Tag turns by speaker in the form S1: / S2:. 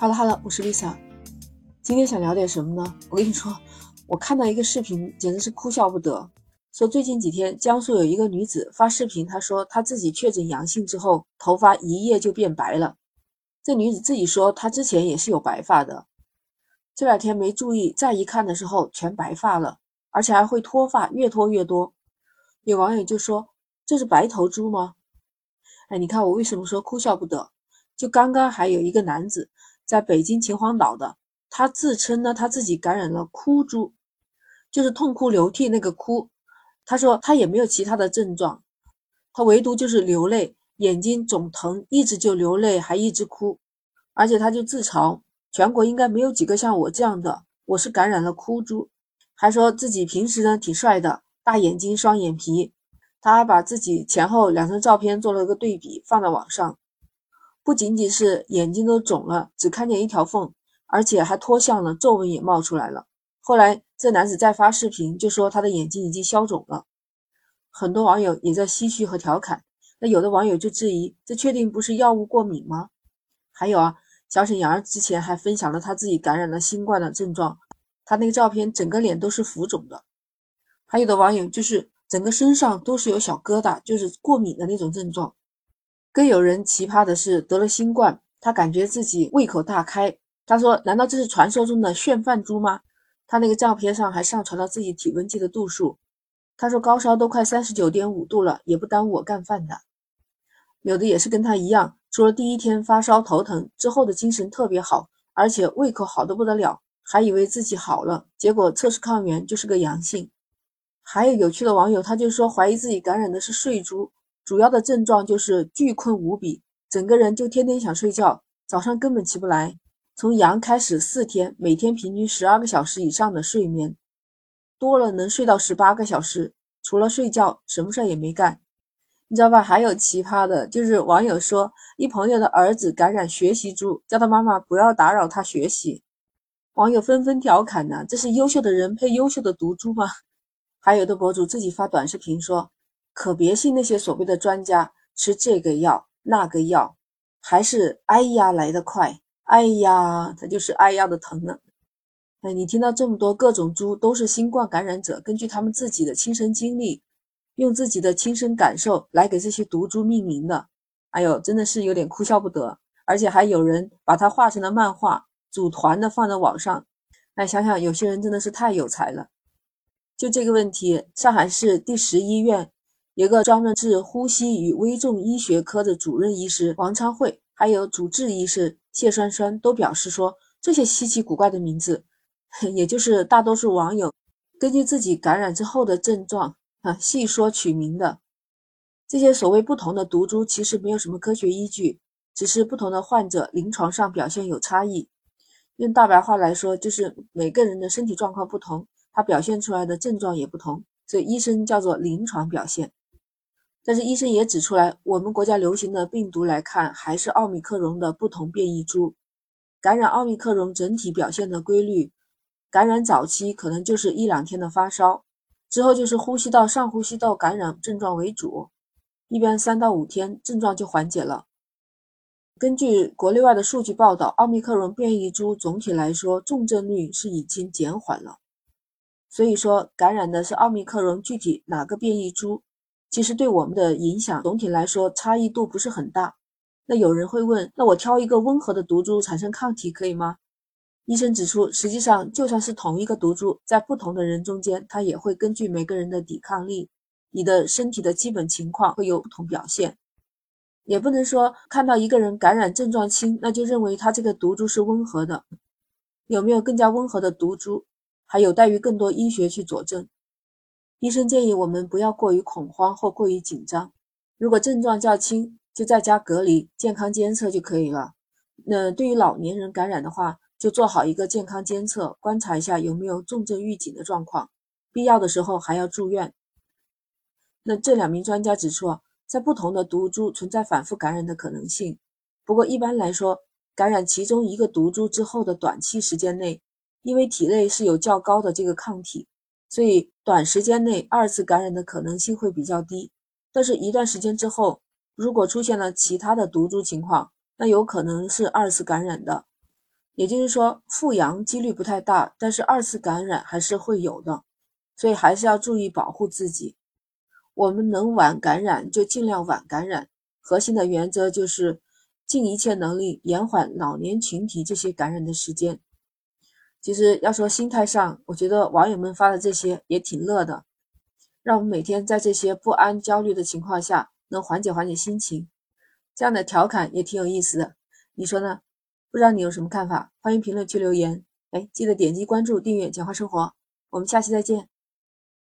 S1: 哈喽哈喽，我是 Lisa，今天想聊点什么呢？我跟你说，我看到一个视频，简直是哭笑不得。说最近几天，江苏有一个女子发视频，她说她自己确诊阳性之后，头发一夜就变白了。这女子自己说，她之前也是有白发的，这两天没注意，再一看的时候全白发了，而且还会脱发，越脱越多。有网友就说：“这是白头猪吗？”哎，你看我为什么说哭笑不得？就刚刚还有一个男子在北京秦皇岛的，他自称呢他自己感染了哭猪，就是痛哭流涕那个哭。他说他也没有其他的症状，他唯独就是流泪，眼睛肿疼，一直就流泪，还一直哭，而且他就自嘲全国应该没有几个像我这样的，我是感染了哭猪，还说自己平时呢挺帅的，大眼睛双眼皮，他还把自己前后两张照片做了一个对比，放在网上，不仅仅是眼睛都肿了，只看见一条缝，而且还脱相了，皱纹也冒出来了。后来，这男子再发视频，就说他的眼睛已经消肿了。很多网友也在唏嘘和调侃。那有的网友就质疑：这确定不是药物过敏吗？还有啊，小沈阳之前还分享了他自己感染了新冠的症状，他那个照片整个脸都是浮肿的。还有的网友就是整个身上都是有小疙瘩，就是过敏的那种症状。更有人奇葩的是得了新冠，他感觉自己胃口大开。他说：“难道这是传说中的炫饭猪吗？”他那个照片上还上传了自己体温计的度数，他说高烧都快三十九点五度了，也不耽误我干饭的。有的也是跟他一样，除了第一天发烧头疼，之后的精神特别好，而且胃口好的不得了，还以为自己好了，结果测试抗原就是个阳性。还有有趣的网友，他就说怀疑自己感染的是睡猪，主要的症状就是巨困无比，整个人就天天想睡觉，早上根本起不来。从阳开始四天，每天平均十二个小时以上的睡眠，多了能睡到十八个小时。除了睡觉，什么事儿也没干，你知道吧？还有奇葩的，就是网友说一朋友的儿子感染学习猪，叫他妈妈不要打扰他学习。网友纷纷调侃呢：“这是优秀的人配优秀的毒猪吗？” 还有的博主自己发短视频说：“可别信那些所谓的专家，吃这个药那个药，还是哎呀来得快。”哎呀，他就是哎呀的疼呢。哎，你听到这么多各种猪都是新冠感染者，根据他们自己的亲身经历，用自己的亲身感受来给这些毒株命名的，哎呦，真的是有点哭笑不得。而且还有人把它画成了漫画，组团的放在网上。哎，想想有些人真的是太有才了。就这个问题，上海市第十医院有个专门治呼吸与危重医学科的主任医师王昌慧，还有主治医师。谢栓栓都表示说，这些稀奇古怪的名字，也就是大多数网友根据自己感染之后的症状啊细说取名的。这些所谓不同的毒株，其实没有什么科学依据，只是不同的患者临床上表现有差异。用大白话来说，就是每个人的身体状况不同，他表现出来的症状也不同，所以医生叫做临床表现。但是医生也指出来，我们国家流行的病毒来看，还是奥密克戎的不同变异株。感染奥密克戎整体表现的规律，感染早期可能就是一两天的发烧，之后就是呼吸道上呼吸道感染症状为主，一般三到五天症状就缓解了。根据国内外的数据报道，奥密克戎变异株总体来说重症率是已经减缓了。所以说，感染的是奥密克戎，具体哪个变异株？其实对我们的影响总体来说差异度不是很大。那有人会问，那我挑一个温和的毒株产生抗体可以吗？医生指出，实际上就算是同一个毒株，在不同的人中间，它也会根据每个人的抵抗力、你的身体的基本情况会有不同表现。也不能说看到一个人感染症状轻，那就认为他这个毒株是温和的。有没有更加温和的毒株，还有待于更多医学去佐证。医生建议我们不要过于恐慌或过于紧张。如果症状较轻，就在家隔离、健康监测就可以了。那对于老年人感染的话，就做好一个健康监测，观察一下有没有重症预警的状况，必要的时候还要住院。那这两名专家指出，在不同的毒株存在反复感染的可能性。不过一般来说，感染其中一个毒株之后的短期时间内，因为体内是有较高的这个抗体。所以，短时间内二次感染的可能性会比较低，但是，一段时间之后，如果出现了其他的毒株情况，那有可能是二次感染的。也就是说复阳几率不太大，但是二次感染还是会有的，所以还是要注意保护自己。我们能晚感染就尽量晚感染，核心的原则就是尽一切能力延缓老年群体这些感染的时间。其实要说心态上，我觉得网友们发的这些也挺乐的，让我们每天在这些不安、焦虑的情况下能缓解缓解心情，这样的调侃也挺有意思的，你说呢？不知道你有什么看法？欢迎评论区留言。哎，记得点击关注、订阅“简化生活”，我们下期再见。